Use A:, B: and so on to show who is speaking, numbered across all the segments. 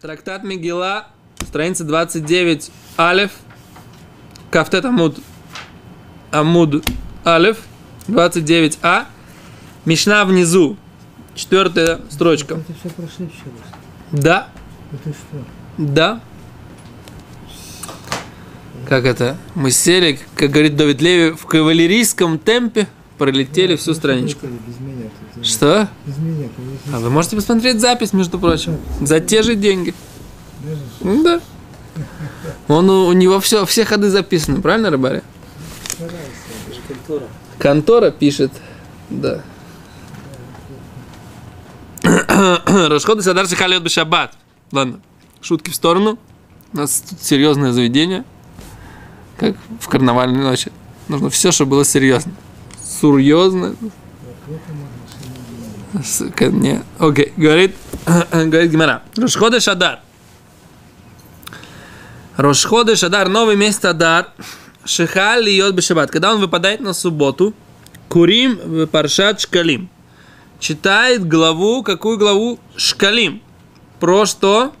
A: Трактат Мегила, страница 29, Алев, Кафтет Амуд, Амуд Алев, 29а, Мишна внизу, четвертая строчка.
B: Это все прошли еще раз.
A: Да,
B: Это что?
A: да. Как это? Мы сели, как говорит Давид Леви, в кавалерийском темпе пролетели всю страничку. Что? А вы можете посмотреть запись, между прочим, за те же деньги. Ну да. Он, у, у него все, все ходы записаны, правильно, Рыбари?
B: контора.
A: Контора пишет, да. Расходы Садар Шахалет Бешаббат. Ладно, шутки в сторону. У нас тут серьезное заведение. Как в карнавальной ночи. Нужно все, чтобы было серьезно. Серьезно. Окей. Говорит, говорит Гимара. Рошходы Шадар. Рошходы Шадар, новый месяц Адар. Шихаль льет бешабат. Когда он выпадает на субботу, Курим Паршат Шкалим. Читает главу, какую главу? Шкалим. Про что?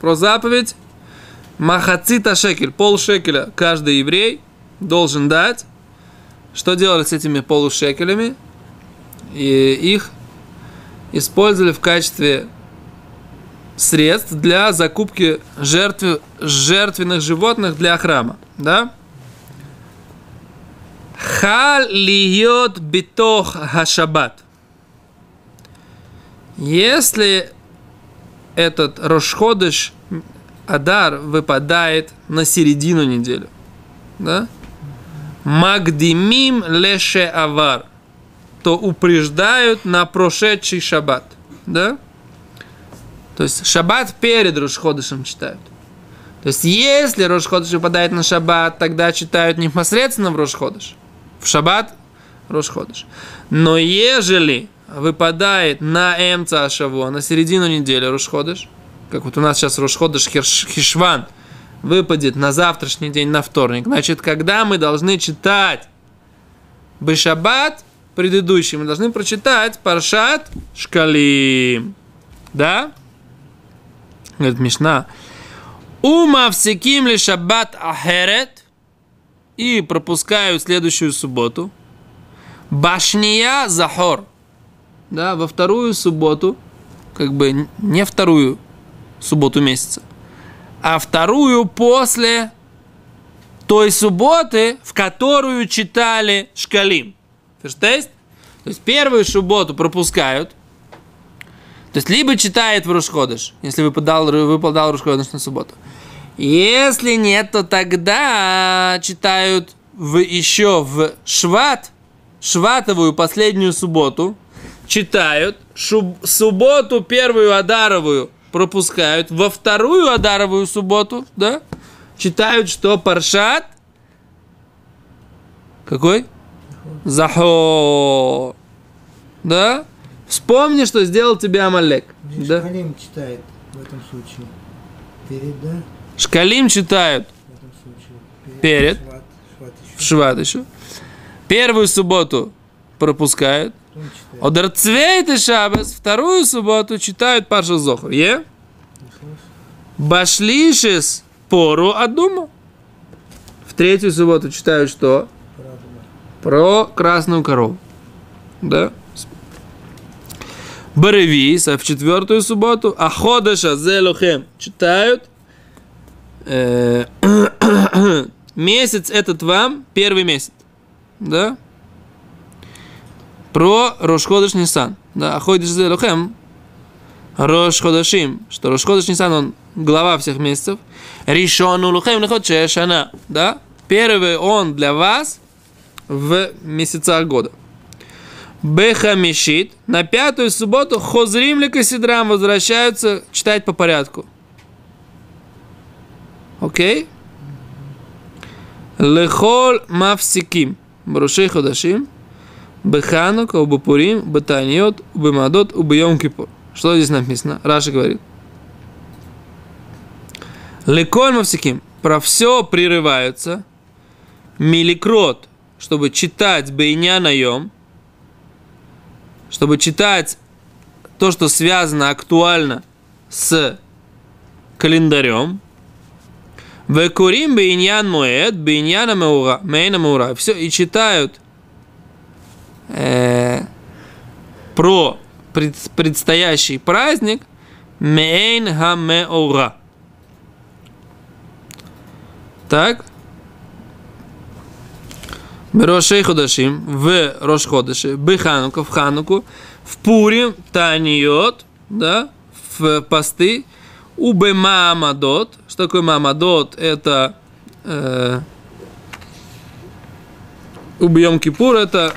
A: Про заповедь Махацита шекель. Пол шекеля каждый еврей должен дать. Что делали с этими полушекелями? И их использовали в качестве средств для закупки жертв, жертвенных животных для храма. Да? Хал льет битох хашабат. Если этот Рошходыш Адар выпадает на середину недели, да? Магдимим леше авар, то упреждают на прошедший шаббат, да? То есть шаббат перед Рошходышем читают. То есть если Рошходыш выпадает на шаббат, тогда читают непосредственно в Рошходыш. В шаббат Рошходыш. Но ежели выпадает на Эмца Ашаво, на середину недели Рошходыш, как вот у нас сейчас Рошходыш Хиш- Хишван, выпадет на завтрашний день, на вторник, значит, когда мы должны читать Бешаббат, предыдущий, мы должны прочитать Паршат Шкалим. Да? Говорит Мишна. Ума всеким ли шаббат ахерет и пропускают следующую субботу. Башния захор. Да, во вторую субботу, как бы не вторую субботу месяца, а вторую после той субботы, в которую читали шкалим. То есть первую субботу пропускают, то есть либо читает в Рушходыш, если выпадал, выпадал Рушходыш на субботу. Если нет, то тогда читают в, еще в Шват, Шватовую последнюю субботу, читают, шуб- субботу первую Адаровую пропускают, во вторую Адаровую субботу, да, читают, что Паршат, какой? Захо. Да? Вспомни, что сделал тебе Амалек. Да?
B: Халим читает в этом случае. Перед, да?
A: Шкалим читают
B: В этом случае.
A: Перед.
B: Шват, шват еще.
A: в Шват еще. Первую субботу пропускают. Одерцвейт и Шабас вторую субботу читают Паша Зохар. Е? Башлишис пору Адума. В третью субботу читают что? Про красную корову. Да? Баревис, а в четвертую субботу Аходаша Зелухем читают э, месяц этот вам, первый месяц. Да? Про Рошходыш Нисан. Да, Аходиш Зелухем Рошходашим, что Рошходыш Нисан, он глава всех месяцев. Ришон Улухем Лехот Шана. Да? Первый он для вас в месяцах года. Бехамишит. На пятую субботу Хозрим Лекасидрам возвращаются читать по порядку. Окей? Лехол Мавсиким. Барушей Ходашим. Беханука, Убапурим, Батаньот, Убамадот, Убайом Кипур. Что здесь написано? Раша говорит. Леколь Мавсиким. Про все прерываются. Миликрот, чтобы читать Бейня наем, чтобы читать то, что связано актуально с календарем. וקורין בעניין המועד, בעניין המאורע, מעין המאורע. Все, и читают э, про пред, предстоящий праздник מעין המאורע. Так. בראשי חדשים, в Рош Ходаши, בחנוכה, в Хануку, в Пурим, Таниот, да, в посты, Убе Мамадот. Что такое Мамадот? Это э, Убе Йом Кипур, это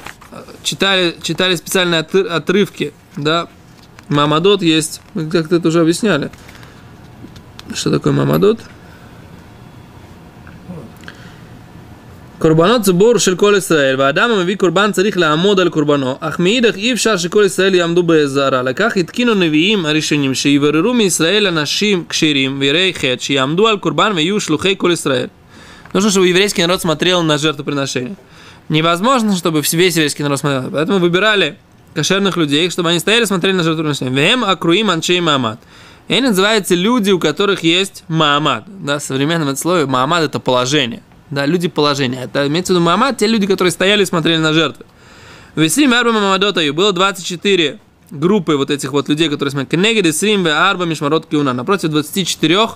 A: читали, читали специальные отрывки, да, Мамадот есть, мы как-то это уже объясняли. Что такое Мамадот? Курбанот цибор шелькол Исраэль, ваадам ви курбан царих лаамод аль курбано, ах миидах и вша шелькол Исраэль ямду бэзара, лаках иткину невиим аришеним, ши ивереру ми Исраэль анашим кширим, вирей хет, ши ямду аль курбан вию шлухей кол Исраэль. Нужно, чтобы еврейский народ смотрел на жертвоприношение. Невозможно, чтобы весь еврейский народ смотрел. Поэтому выбирали кошерных людей, чтобы они стояли и смотрели на жертвоприношение. Вем акруим анчей маамад. И они называются люди, у которых есть маамад. Да, в современном слове маамад это положение да, люди положения. Это имеется в виду Мамад, те люди, которые стояли и смотрели на жертвы. В Исрим Арба Мамадотаю было 24 группы вот этих вот людей, которые смотрели. Кенегид Исрим Арба Мишмарот Киуна. Напротив 24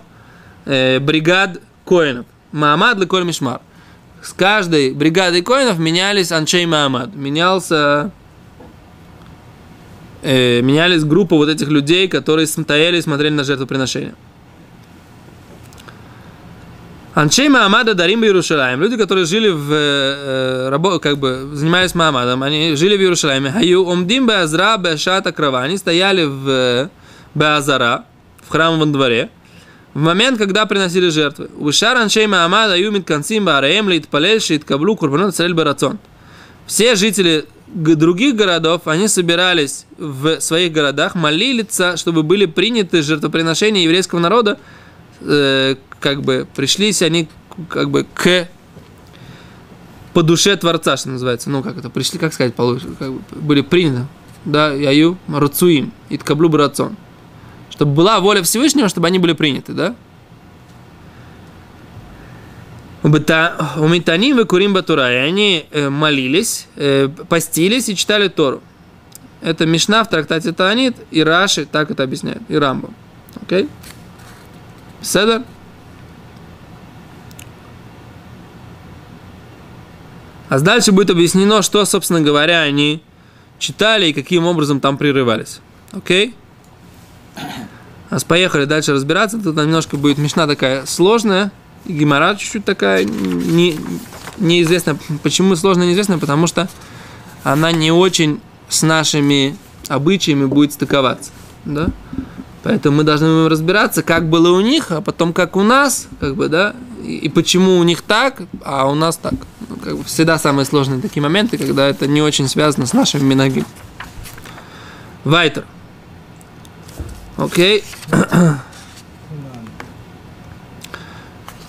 A: э, бригад коинов. Маамад Леколь Мишмар. С каждой бригадой коинов менялись Анчей Маамад. Менялся э, менялись группы вот этих людей, которые стояли и смотрели на жертвоприношение. Анчей Маамада Дарим в Иерусалиме. Люди, которые жили в э, рабо, как бы занимались Маамадом, они жили в Иерусалиме. Хаю Омдим Беазра Бешата Крава. Они стояли в Беазара, в храмовом дворе, в момент, когда приносили жертвы. Ушар Анчей Маамада Юмит Кансим Бараем Лит Палель Шит Каблу Курбанот Царель Барацон. Все жители других городов, они собирались в своих городах молиться, чтобы были приняты жертвоприношения еврейского народа, э, как бы пришлись они как бы к по душе Творца, что называется. Ну, как это, пришли, как сказать, получше, как бы, были приняты, да, яю, руцуим, и ткаблу брацон. Чтобы была воля Всевышнего, чтобы они были приняты, да? У Митаним и Курим Батура, и они э, молились, э, постились и читали Тору. Это Мишна в трактате Таанит, и Раши так это объясняет, и Рамбам. Окей? Okay? Седер? А дальше будет объяснено, что, собственно говоря, они читали и каким образом там прерывались. Окей? А поехали дальше разбираться. Тут немножко будет мешна такая сложная. И гемора чуть-чуть такая не, неизвестная. Почему сложная, неизвестная? Потому что она не очень с нашими обычаями будет стыковаться. Да? Поэтому мы должны разбираться, как было у них, а потом как у нас, как бы, да, и, и почему у них так, а у нас так. Ну, как бы всегда самые сложные такие моменты, когда это не очень связано с нашими минаги. Вайтер. Окей.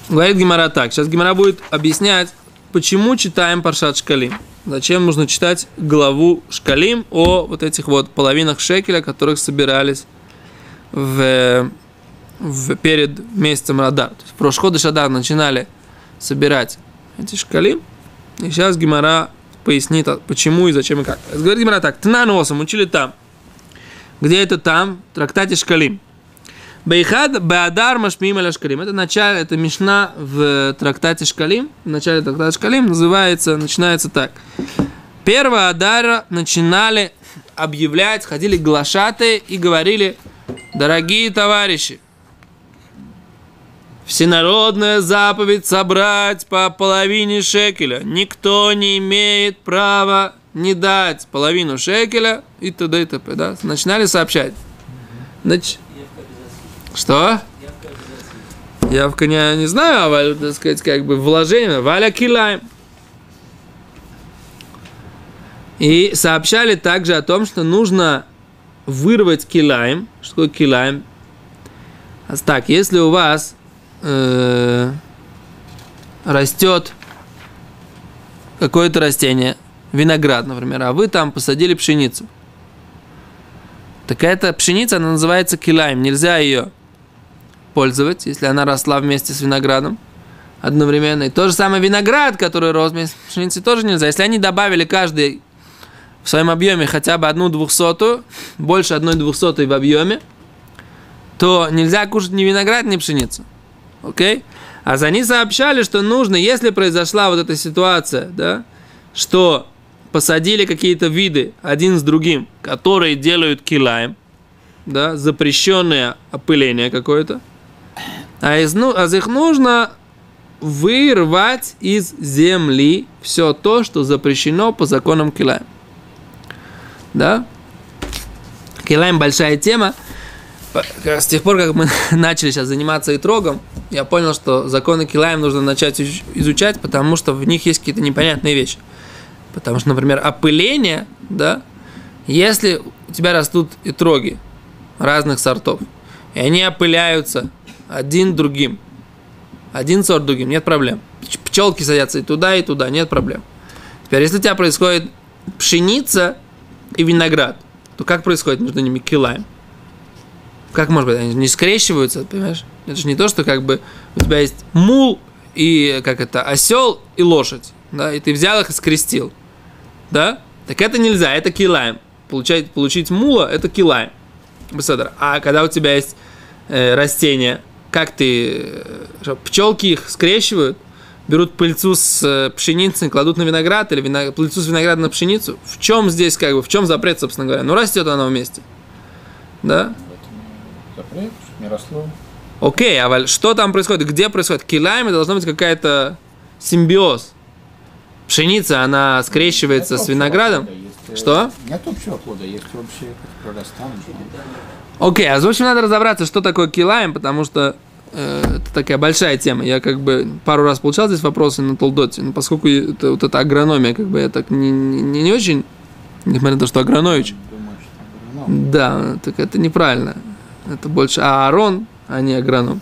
A: Говорит Гимара так. Сейчас Гимара будет объяснять, почему читаем Паршат Шкалим. Зачем нужно читать главу Шкалим о вот этих вот половинах шекеля, которых собирались в, в, перед месяцем Радар. То есть в прошлый Шадар начинали собирать эти шкали. И сейчас Гимара пояснит, почему и зачем и как. Говорит Гимара так. Тнаносом учили там. Где это там? В трактате Шкалим. Бейхад Баадар Машмим Аля Шкалим. Это начало, это Мишна в трактате Шкалим. В начале трактата Шкалим называется, начинается так. Первого Адара начинали объявлять, ходили глашаты и говорили – Дорогие товарищи, всенародная заповедь собрать по половине шекеля. Никто не имеет права не дать половину шекеля и т.д. и т.п. Да? Начинали сообщать. Значит, что? Явка не, не знаю, а, так сказать, как бы вложение. Валя килаем. И сообщали также о том, что нужно вырвать килаем. Что такое килаем? Так, если у вас э, растет какое-то растение, виноград, например, а вы там посадили пшеницу, так эта пшеница, она называется килаем, нельзя ее использовать, если она росла вместе с виноградом одновременно. И то же самое виноград, который рос вместе с пшеницей, тоже нельзя. Если они добавили каждый в своем объеме хотя бы одну двухсотую, больше одной двухсотой в объеме, то нельзя кушать ни виноград, ни пшеницу. Окей? А за они сообщали, что нужно, если произошла вот эта ситуация, да, что посадили какие-то виды один с другим, которые делают килаем, да, запрещенное опыление какое-то, а из, ну, а их нужно вырвать из земли все то, что запрещено по законам килаем да? Килайм большая тема. С тех пор, как мы начали сейчас заниматься итрогом, я понял, что законы Килаем нужно начать изучать, потому что в них есть какие-то непонятные вещи. Потому что, например, опыление, да, если у тебя растут итроги разных сортов, и они опыляются один другим, один сорт другим, нет проблем. Пчелки садятся и туда, и туда, нет проблем. Теперь, если у тебя происходит пшеница, и виноград, то как происходит между ними килаем? Как может быть? Они не скрещиваются, понимаешь? Это же не то, что как бы у тебя есть мул и как это, осел и лошадь, да, и ты взял их и скрестил, да? Так это нельзя, это килаем. Получать, получить мула – это килаем. А когда у тебя есть э, растения, как ты, э, пчелки их скрещивают, берут пыльцу с э, пшеницы, кладут на виноград, или виноград, пыльцу с винограда на пшеницу. В чем здесь, как бы, в чем запрет, собственно говоря? Ну, растет она вместе. Да?
C: Запрет, не росло.
A: Окей, а что там происходит? Где происходит? Килами должна быть какая-то симбиоз. Пшеница, она скрещивается
C: Нет
A: с виноградом.
C: Есть,
A: Что?
C: Нет общего плода, есть прорастание.
A: Окей, а в общем надо разобраться, что такое килаем, потому что Э, это такая большая тема. Я как бы пару раз получал здесь вопросы на Толдоте, но поскольку это, вот эта агрономия, как бы я так не, не, не очень, несмотря на то, что Агранович.
C: Думаю, что агроном.
A: Да, так это неправильно. Это больше Аарон, а не агроном.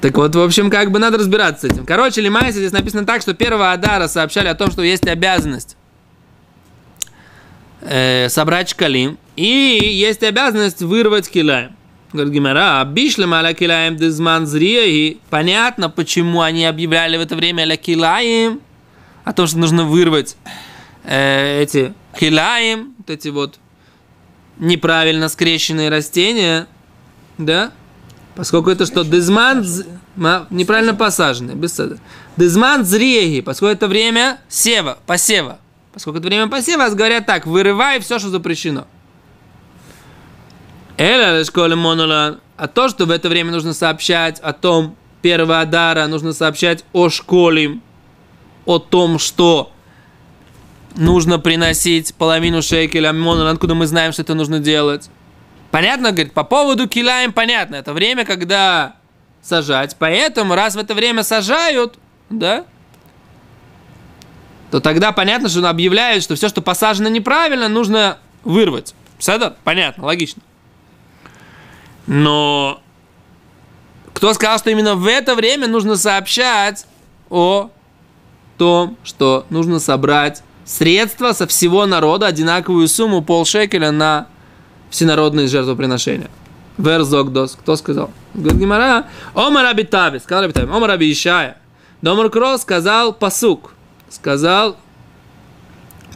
A: Так вот, в общем, как бы надо разбираться с этим. Короче, Лимайса здесь написано так, что первого Адара сообщали о том, что есть обязанность э, собрать шкалим, и есть обязанность вырвать килаем. Говорит Гимара, бишлем аля килаем дезман зрияи. Понятно, почему они объявляли в это время аля килаем, о том, что нужно вырвать э, эти килаем, вот эти вот неправильно скрещенные растения, да? Поскольку это что? Дезман, неправильно посаженные, без. Дезман зреги, поскольку это время сева, посева. Поскольку это время посева, говорят так, вырывай все, что запрещено. Эля школе монолан. А то, что в это время нужно сообщать о том, первого Адара, нужно сообщать о школе, о том, что нужно приносить половину шекеля монолан, откуда мы знаем, что это нужно делать. Понятно, говорит, по поводу килаем понятно. Это время, когда сажать. Поэтому, раз в это время сажают, да, то тогда понятно, что он объявляет, что все, что посажено неправильно, нужно вырвать. Седа? Понятно, логично. Но кто сказал, что именно в это время нужно сообщать о том, что нужно собрать средства со всего народа, одинаковую сумму, полшекеля на всенародные жертвоприношения. Верзогдос. Кто сказал? Говорит Гимара. Омар Раби. Сказал Раби Тави. Ишая. Домар Кро сказал пасук. Сказал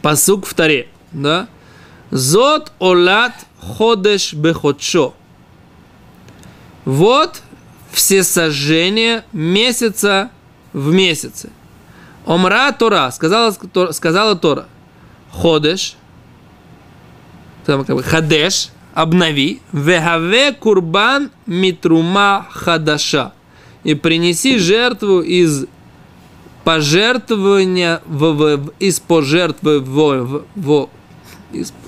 A: пасук в таре. Да? Зот олат ходеш беходшо. Вот все сожжения месяца в месяце. Омра Тора, сказала, сказала Тора, ходеш, хадеш, обнови, вехаве курбан митрума хадаша, и принеси жертву из пожертвования, в, в- из пожертвования,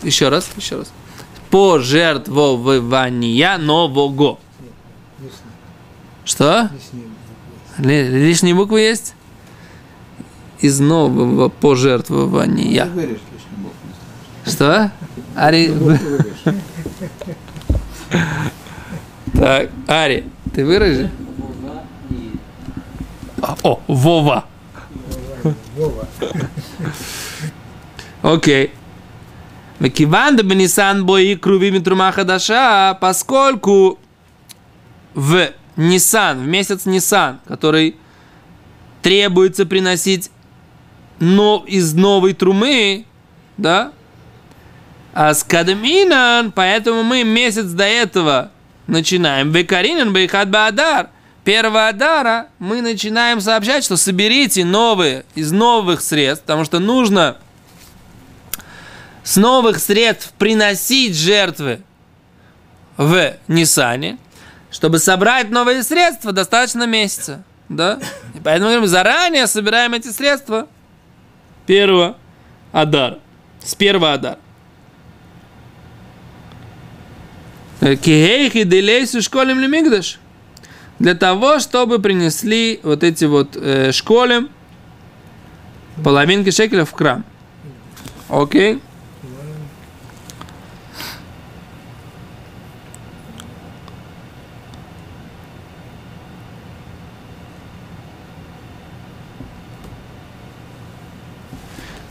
A: еще раз, еще раз, пожертвования нового. Что?
B: лишние буквы.
A: Ли- Лишние буквы есть? Из нового пожертвования. Что? Ари... Так, Ари, ты выражи? А, О, Вова.
B: Вова.
A: Окей. Векиван да бенисан бои круви митрума хадаша, поскольку в Нисан, в месяц Нисан, который требуется приносить но из новой трумы, да, а с Кадминан, поэтому мы месяц до этого начинаем. Бекаринан, Бейхат Баадар. Первого Адара мы начинаем сообщать, что соберите новые из новых средств, потому что нужно с новых средств приносить жертвы в Нисане, чтобы собрать новые средства, достаточно месяца. Да? И поэтому мы заранее собираем эти средства первого Адара. С первого Адара. Кихейхи делейсу школем лемигдаш. Для того, чтобы принесли вот эти вот э, школем половинки шекеля в храм. Окей?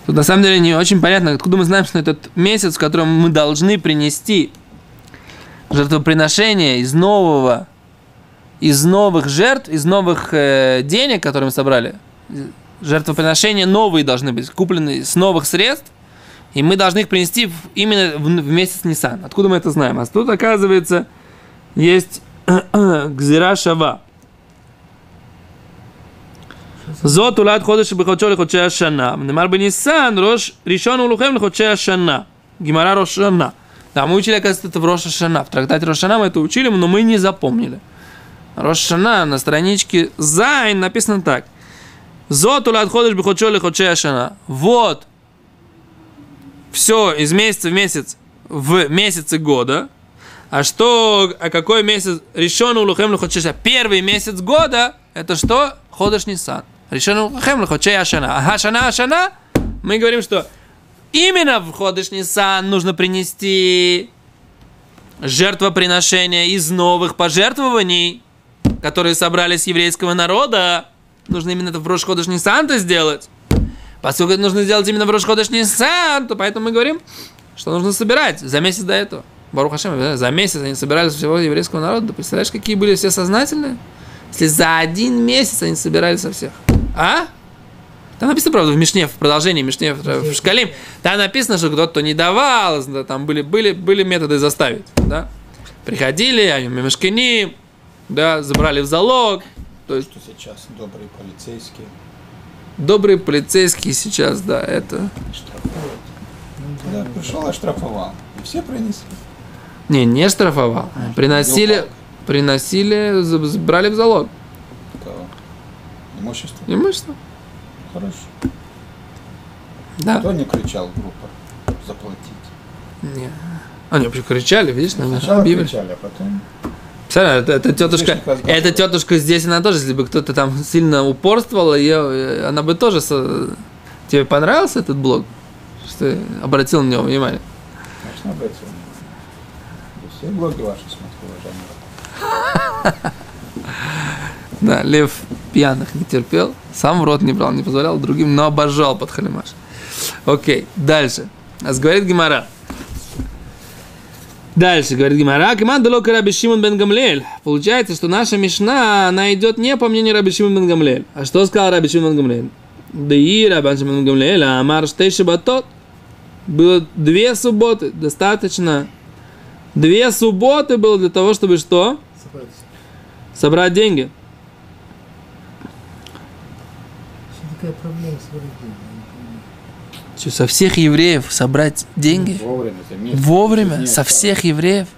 A: Тут на самом деле не очень понятно, откуда мы знаем, что этот месяц, в котором мы должны принести жертвоприношение из нового, из новых жертв, из новых э, денег, которые мы собрали. Жертвоприношения новые должны быть, куплены с новых средств, и мы должны их принести в, именно в, в месяц Нисан. Откуда мы это знаем? А тут, оказывается, есть Гзира Шава. זאת אולד חודש שבחודשו לחודשי השנה. נאמר בניסן, ראש ראשון הוא לוחם לחודשי השנה. גמרא ראש שנה. Да, мы учили, оказывается, это в Роша Шана. В трактате Рошана мы это учили, но мы не запомнили. Рошана на страничке Зайн написано так. Зот улад ходишь бы хочо ли шана. Вот. Все из месяца в месяц в месяцы года. А что, а какой месяц? Решен улухем лухочеша. Первый месяц года, это что? Ходыш Нисан. Решен улухем лухочеша шана. Ага, шана, шана. Мы говорим, что Именно в Ходыш Нисан нужно принести жертвоприношение из новых пожертвований, которые собрали с еврейского народа. Нужно именно это в Рош Ходыш Нисан сделать. Поскольку это нужно сделать именно в Рош Ходыш то поэтому мы говорим, что нужно собирать за месяц до этого. Барух Хашем, за месяц они собирались всего еврейского народа. Ты представляешь, какие были все сознательные? Если за один месяц они собирали со всех. А? Там написано, правда, в Мишне, в продолжении Мишне, в Шкалим, там написано, что кто-то не давал, там были, были, были методы заставить, да. Приходили, они мешкини, да, забрали в залог.
C: То есть, что сейчас добрые полицейские.
A: Добрые полицейские сейчас, да, это...
C: Штрафуют. Да, пришел, оштрафовал. И все принесли.
A: Не, не штрафовал. Приносили, приносили, брали в залог.
C: Кого? Имущество.
A: Имущество.
C: Хорошо.
A: Да.
C: Кто не кричал группа заплатить?
A: Не. Они вообще кричали, видишь, на
C: Сначала
A: Библии.
C: кричали, а потом...
A: Представляешь, это, это тетушка, эта тетушка здесь, она тоже, если бы кто-то там сильно упорствовал, ее, она бы тоже... со- Тебе понравился этот блог? Что ты обратил на него внимание?
C: Конечно, обратил. Да все блоги ваши смотрю, уважаемые.
A: Да, лев пьяных не терпел, сам в рот не брал, не позволял другим, но обожал под халимаш. Окей, дальше. А говорит Гимара. Дальше, говорит Гимара, команда лока Раби Шимон бен Гамлель. Получается, что наша Мишна, она идет не по мнению Раби Шимон бен Гамлель. А что сказал Раби Шимон бен Гамлель? Да и Раби Шимон бен Гамлель, а Амар Штей Шабатот. Было две субботы, достаточно. Две субботы было для того, чтобы что?
B: Собрать.
A: Собрать деньги.
B: Что такая проблема с выродением?
A: Что, со всех евреев собрать деньги?
C: Вовремя, за месяц.
A: Вовремя? Со всех евреев?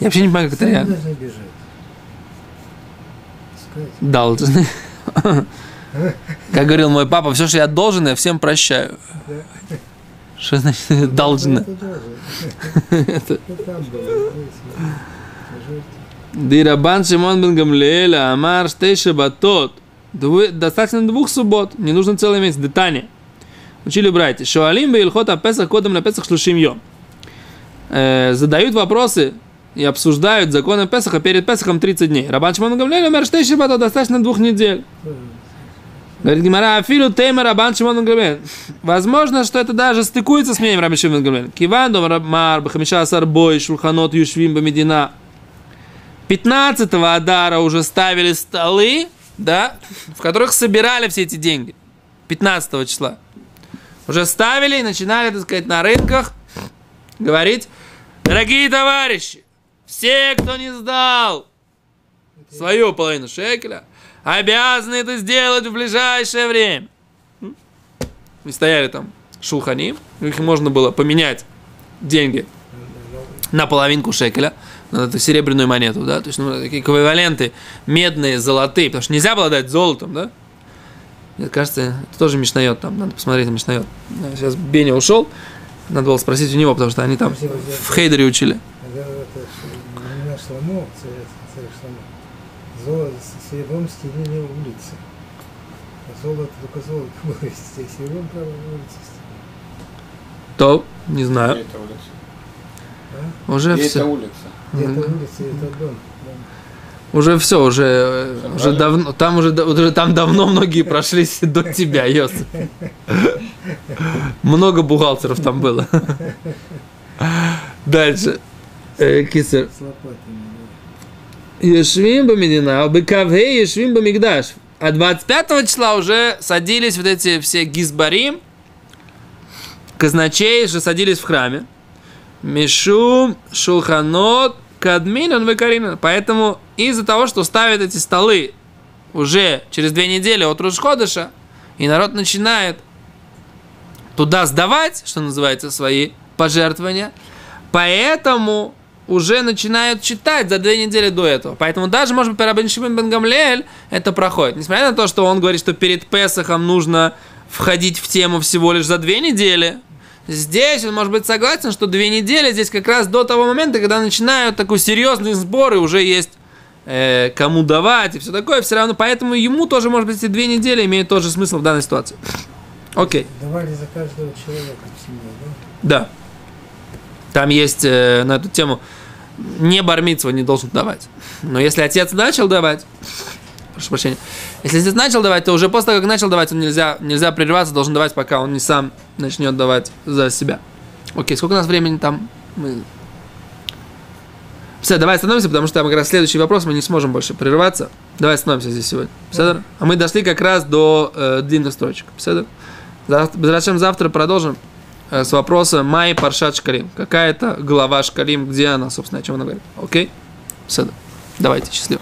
A: Я вообще не понимаю, как это
B: Сами
A: реально.
B: должны бежать. Сказать.
A: Должны. Как говорил мой папа, все, что я должен, я всем прощаю. Что значит должны?
B: Это должен. Это Скажите.
A: Дирабан Шимон бен Гамлеэля, Амар Штей Шабатот. Достаточно двух суббот, не нужно целый месяц. Детание. Учили братья. Шуалим бе Илхот Апесах кодом на Песах шлушим йом. Э, Задают вопросы и обсуждают законы Песаха перед Песахом 30 дней. Рабан Шимон бен Гамлеэля, Амар Штей Шабатот, достаточно двух недель. Говорит Гимара, афилу тейма Рабан Шимон. Возможно, что это даже стыкуется с мнением Раби Шимон бен Гамлеэль. Киван дом Мар Бахамиша Асар Бой Шулханот Юшвим Бамедина. 15 Адара уже ставили столы, да, в которых собирали все эти деньги. 15 числа. Уже ставили и начинали, так сказать, на рынках говорить, дорогие товарищи, все, кто не сдал свою половину шекеля, обязаны это сделать в ближайшее время. И стояли там шулхани, их можно было поменять деньги на половинку шекеля, на эту серебряную монету, да, то есть ну, такие эквиваленты медные, золотые, потому что нельзя было дать золотом, да. Мне кажется, это тоже мешнает там, надо посмотреть на мешнает. Сейчас Беня ушел, надо было спросить у него, потому что они там в Хейдере учили.
B: Это, это Шломо, царь, царь Шломо. Золото, с серебром стелили улицы. А золото, только золото было везде. Серебром, право, улицы стелили.
A: То, не знаю,
C: эта улица?
A: Уже
C: Где
A: все.
C: эта улица?
B: И это улица, и это дом.
A: Уже все, уже, уже давно, там уже, да- уже там давно многие прошлись до тебя, Йосиф. Много бухгалтеров там было. Дальше. Э, Кисер.
B: Да.
A: Ешвим Бамедина, Бекаве Ешвим Бамигдаш. А 25 числа уже садились вот эти все гизбарим, казначеи, что садились в храме. Мишум, Шулханот, Кадминан, Векаринан. Поэтому из-за того, что ставят эти столы уже через две недели от Рушходыша, и народ начинает туда сдавать, что называется, свои пожертвования, поэтому уже начинают читать за две недели до этого. Поэтому даже, может быть, Рабин Шимон это проходит. Несмотря на то, что он говорит, что перед Песохом нужно входить в тему всего лишь за две недели, здесь он может быть согласен, что две недели здесь как раз до того момента, когда начинают такой серьезный сбор, и уже есть э, кому давать и все такое, все равно, поэтому ему тоже, может быть, эти две недели имеют тот же смысл в данной ситуации. Окей.
B: Давали за каждого человека в семье, да?
A: Да. Там есть э, на эту тему не бармитсва не должен давать. Но если отец начал давать, прошу прощения, если отец начал давать, то уже после того, как начал давать, он нельзя, нельзя прерываться, должен давать, пока он не сам начнет давать за себя. Окей, сколько у нас времени там? Мы... Все, давай остановимся, потому что там как раз следующий вопрос, мы не сможем больше прерываться. Давай остановимся здесь сегодня. Все, А мы дошли как раз до э, длинных строчек. Все, Зачем завтра продолжим э, с вопроса Май Паршат Шкалим. Какая-то глава Шкалим, где она, собственно, о чем она говорит. Окей? Все, давайте, счастливо.